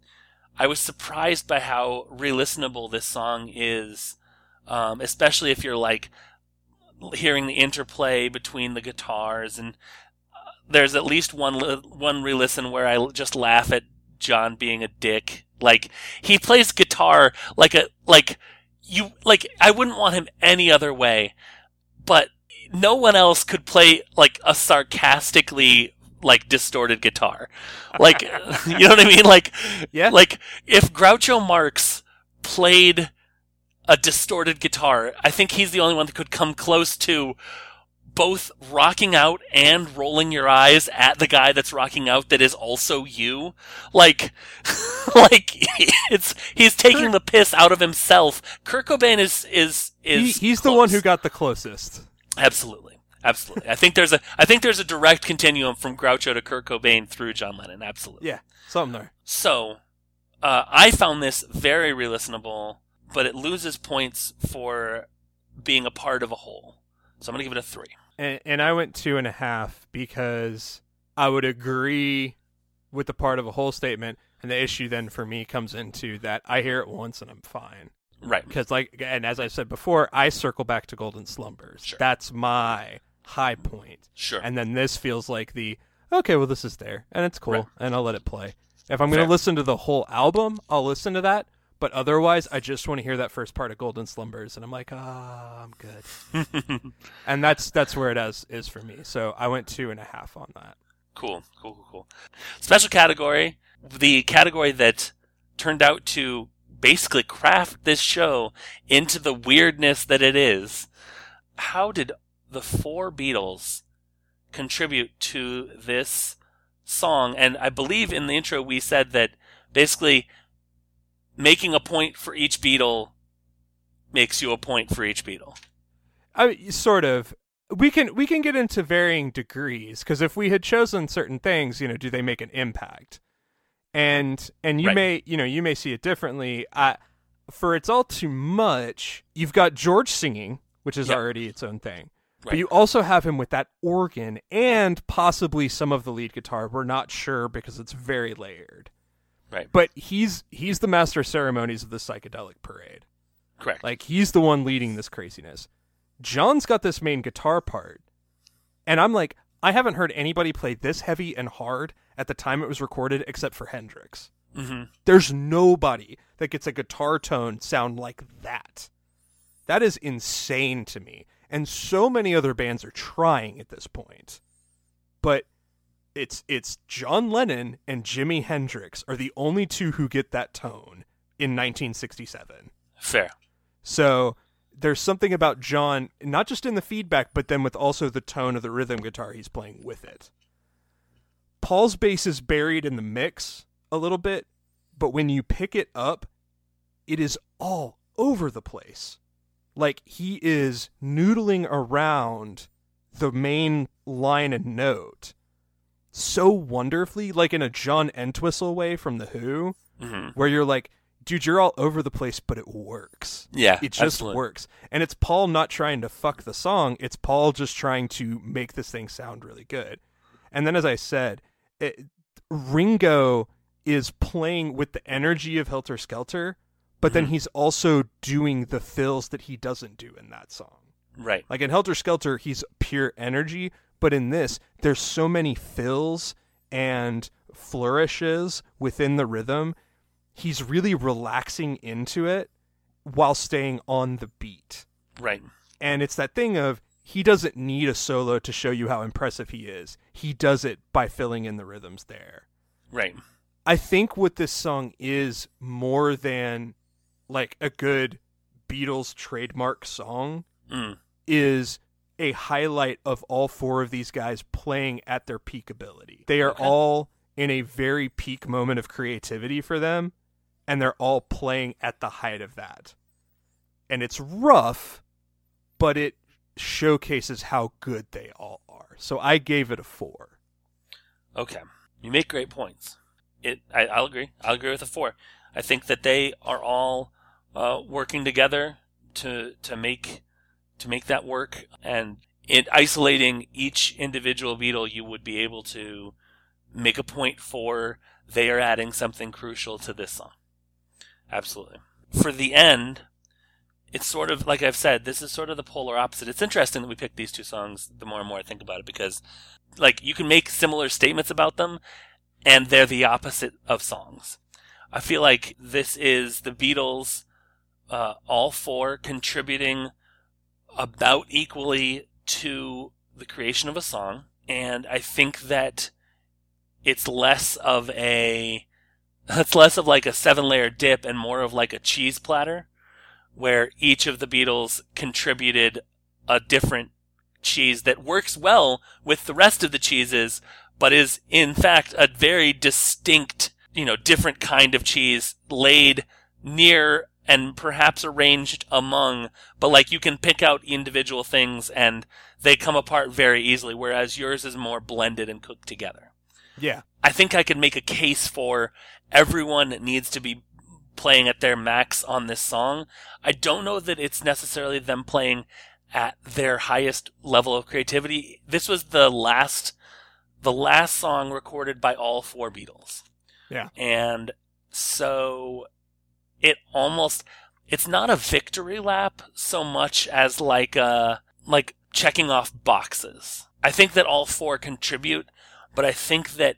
I was surprised by how re-listenable this song is, um, especially if you're like hearing the interplay between the guitars. And uh, there's at least one one re-listen where I just laugh at John being a dick. Like he plays guitar like a like you like I wouldn't want him any other way, but no one else could play like a sarcastically like distorted guitar. Like you know what I mean? Like Yeah. like if Groucho Marx played a distorted guitar, I think he's the only one that could come close to both rocking out and rolling your eyes at the guy that's rocking out that is also you. Like, like it's he's taking the piss out of himself. Kurt Cobain is is He, is he's the one who got the closest. absolutely, absolutely. I think there's a I think there's a direct continuum from Groucho to Kurt Cobain through John Lennon. Absolutely. Yeah, something there. So, uh, I found this very re-listenable, but it loses points for being a part of a whole. So I'm gonna give it a three. And, and I went two and a half because I would agree with the part of a whole statement, and the issue then for me comes into that I hear it once and I'm fine. Right. Because like, and as I said before, I circle back to Golden Slumbers. Sure. That's my high point. Sure. And then this feels like the okay, well this is there and it's cool Right. and I'll let it play. If I'm going to listen to the whole album, I'll listen to that. But otherwise, I just want to hear that first part of Golden Slumbers, and I'm like, ah, I'm good. and that's that's where it is is for me. So I went two and a half on that. Cool, cool, cool, cool. Special category, the category that turned out to basically craft this show into the weirdness that it is. How did the four Beatles contribute to this song? And I believe in the intro we said that basically making a point for each beetle makes you a point for each beetle. I sort of. We can we can get into varying degrees because if we had chosen certain things, you know, do they make an impact? And and you Right. may you know you may see it differently. I, for it's all too much. You've got George singing, which is Yep. already its own thing. But you also have him with that organ and possibly some of the lead guitar. We're not sure because it's very layered. Right. But he's he's the master of ceremonies of the psychedelic parade. Correct. Like he's the one leading this craziness. John's got this main guitar part. And I'm like, I haven't heard anybody play this heavy and hard at the time it was recorded except for Hendrix. hmm There's nobody that gets a guitar tone sound like that. That is insane to me. And so many other bands are trying at this point. But it's it's John Lennon and Jimi Hendrix are the only two who get that tone in 1967. Fair. So there's something about John, not just in the feedback, but then with also the tone of the rhythm guitar he's playing with it. Paul's bass is buried in the mix a little bit, but when you pick it up, it is all over the place. Like he is noodling around the main line and note. So wonderfully, like in a John Entwistle way from The Who, hmm where you're like, dude, you're all over the place, but it works. Yeah, It just absolutely. works. And it's Paul not trying to fuck the song, it's Paul just trying to make this thing sound really good. And then, as I said, it, Ringo is playing with the energy of Helter Skelter, but then Mhm. he's also doing the fills that he doesn't do in that song. Right. Like in Helter Skelter, he's pure energy, but in this, there's so many fills and flourishes within the rhythm. He's really relaxing into it while staying on the beat. Right. And it's that thing of he doesn't need a solo to show you how impressive he is. He does it by filling in the rhythms there. Right. I think what this song is more than like a good Beatles trademark song Mm. is a highlight of all four of these guys playing at their peak ability. They are Okay. all in a very peak moment of creativity for them, and they're all playing at the height of that. And it's rough, but it showcases how good they all are. So I gave it a four. Okay. You make great points. It. I, I'll agree. I'll agree with the four. I think that they are all uh, working together to to make to make that work. And in isolating each individual Beatle, you would be able to make a point for they are adding something crucial to this song. Absolutely. For the end, it's sort of like I've said. This is sort of the polar opposite. It's interesting that we picked these two songs. The more and more I think about it, because like you can make similar statements about them and they're the opposite of songs. I feel like this is the Beatles uh, all four contributing about equally to the creation of a song and I think that it's less of a it's less of like a seven layer dip and more of like a cheese platter where each of the Beatles contributed a different cheese that works well with the rest of the cheeses, but is in fact a very distinct, you know, different kind of cheese laid near and perhaps arranged among, but like you can pick out individual things and they come apart very easily, whereas yours is more blended and cooked together. Yeah. I think I could make a case for everyone needs to be playing at their max on this song. I don't know that it's necessarily them playing at their highest level of creativity. This was the last the last song recorded by all four Beatles. Yeah. And so it almost it's not a victory lap so much as like uh like checking off boxes. I think that all four contribute, but I think that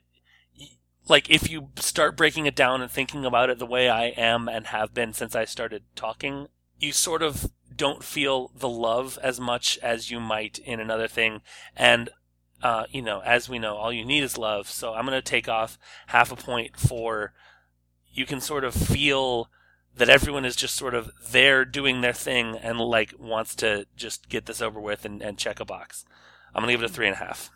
like if you start breaking it down and thinking about it the way I am and have been since I started talking, you sort of don't feel the love as much as you might in another thing. And, uh, you know, as we know, all you need is love. So I'm going to take off half a point for you can sort of feel that everyone is just sort of there doing their thing and like wants to just get this over with and, and check a box. I'm going to give it a three and a half.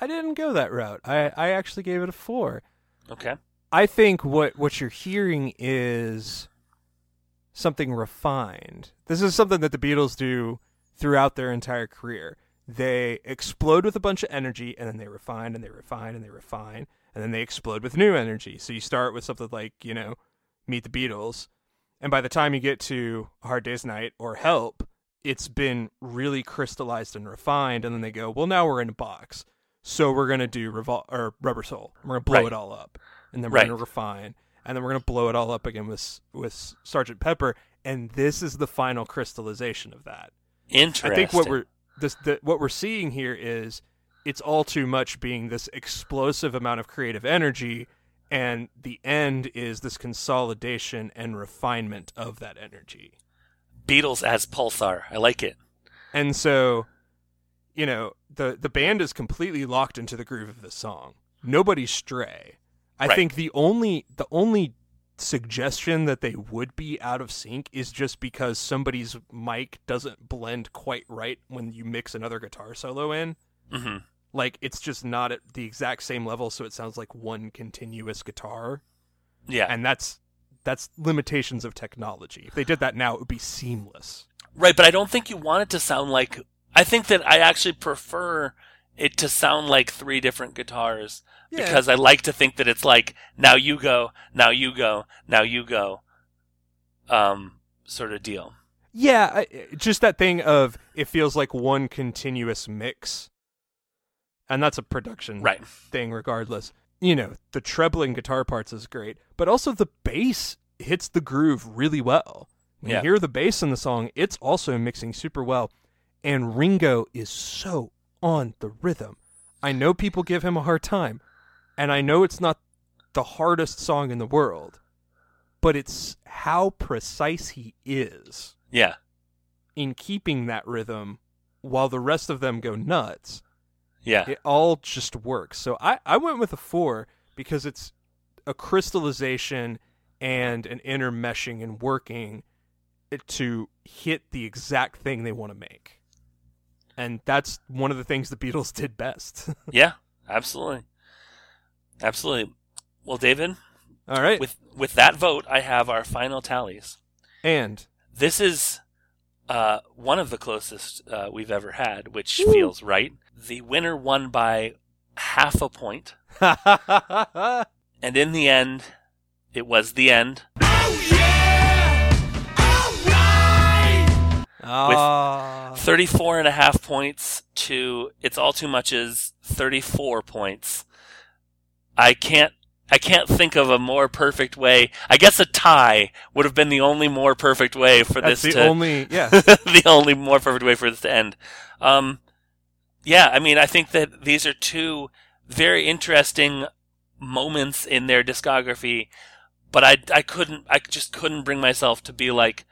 I didn't go that route. I, I actually gave it a four. Okay. I think what what you're hearing is something refined. This is something that the Beatles do throughout their entire career. They explode with a bunch of energy and then they refine and they refine and they refine and then they explode with new energy. So you start with something like, you know, Meet the Beatles and by the time you get to A Hard Day's Night or Help, it's been really crystallized and refined and then they go, "Well, now we're in a box." So we're going to do Revol- or Rubber Soul. We're going to blow Right. it all up. And then we're Right. going to refine and then we're going to blow it all up again with with Sergeant Pepper, and this is the final crystallization of that. Interesting. I think what we're this the, what we're seeing here is it's all too much being this explosive amount of creative energy, and the end is this consolidation and refinement of that energy. Beatles as Pulsar. I like it. And so, you know, the the band is completely locked into the groove of the song. Nobody's stray. I Right. think the only the only suggestion that they would be out of sync is just because somebody's mic doesn't blend quite right when you mix another guitar solo in. hmm Like it's just not at the exact same level so it sounds like one continuous guitar. Yeah. And that's that's limitations of technology. If they did that now it would be seamless. Right, but I don't think you want it to sound like. I think that I actually prefer it to sound like three different guitars Yeah. because I like to think that it's like now you go, now you go, now you go, um, sort of deal. Yeah, I, just that thing of it feels like one continuous mix, and that's a production Right. thing, regardless. You know, the trebling guitar parts is great, but also the bass hits the groove really well. When Yeah. you hear the bass in the song, it's also mixing super well, and Ringo is so on the rhythm. I know people give him a hard time, and I know it's not the hardest song in the world, but it's how precise he is Yeah. in keeping that rhythm while the rest of them go nuts. Yeah. It all just works. So I, I went with a four because it's a crystallization and an intermeshing and working to hit the exact thing they want to make. And that's one of the things the Beatles did best. Yeah. Absolutely. Absolutely. Well, David, all right. with with that vote, I have our final tallies. and This is uh, one of the closest uh, we've ever had, which feels right. The winner won by half a point, and in the end, it was the end. Ah. 34 and a half points to It's All Too Much's 34 points. I can't I can't think of a more perfect way. I guess a tie would have been the only more perfect way for that's this the to only yeah. the only more perfect way for this to end. Um, yeah, I mean, I think that these are two very interesting moments in their discography, but I, I couldn't, I just couldn't bring myself to be like,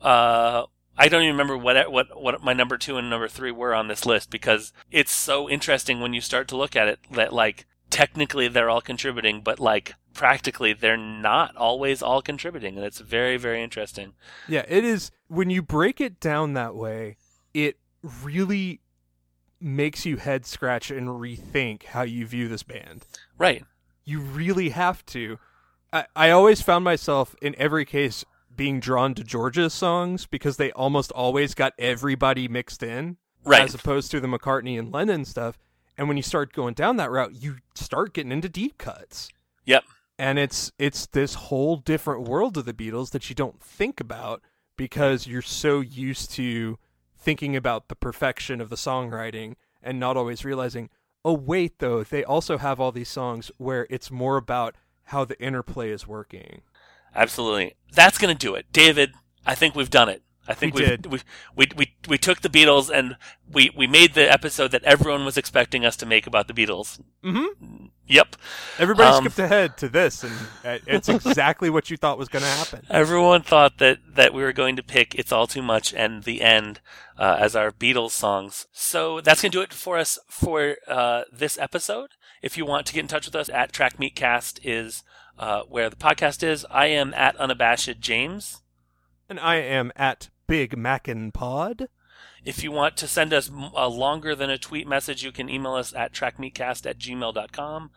uh, I don't even remember what, what, what my number two and number three were on this list because it's so interesting when you start to look at it that like, technically they're all contributing, but like, practically they're not always all contributing, and it's very, very interesting. Yeah, it is when you break it down that way, it really makes you head scratch and rethink how you view this band. Right. You really have to. I, I always found myself in every case being drawn to George's songs because they almost always got everybody mixed in. Right. As opposed to the McCartney and Lennon stuff. And when you start going down that route, you start getting into deep cuts. Yep. and it's it's this whole different world of the Beatles that you don't think about because you're so used to thinking about the perfection of the songwriting and not always realizing oh wait though they also have all these songs where it's more about how the interplay is working Absolutely. That's going to do it. David, I think we've done it. I think We did. We, we, we, we took the Beatles and we, we made the episode that everyone was expecting us to make about the Beatles. mm-hmm. Yep. everybody Um, skipped ahead to this and uh, it's exactly what you thought was going to happen Everyone thought that, that we were going to pick It's All Too Much and The End uh, as our Beatles songs. So that's going to do it for us for uh, this episode. If you want to get in touch with us, at Track Meet Cast is uh, where the podcast is. I am at Unabashed James. and I am at Big Mackin Pod If you want to send us a longer than a tweet message, you can email us at trackmeetcast at gmail.com.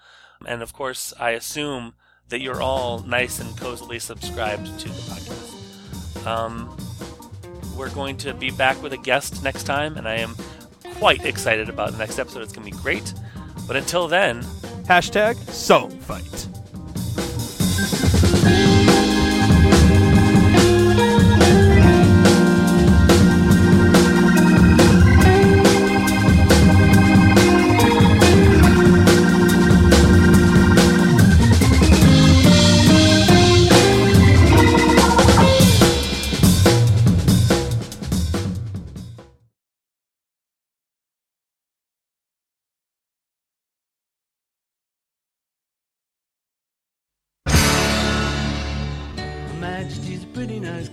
And of course, I assume that you're all nice and cozily subscribed to the podcast. Um, we're going to be back with a guest next time, and I am quite excited about the next episode. It's going to be great. But until then, hashtag song fight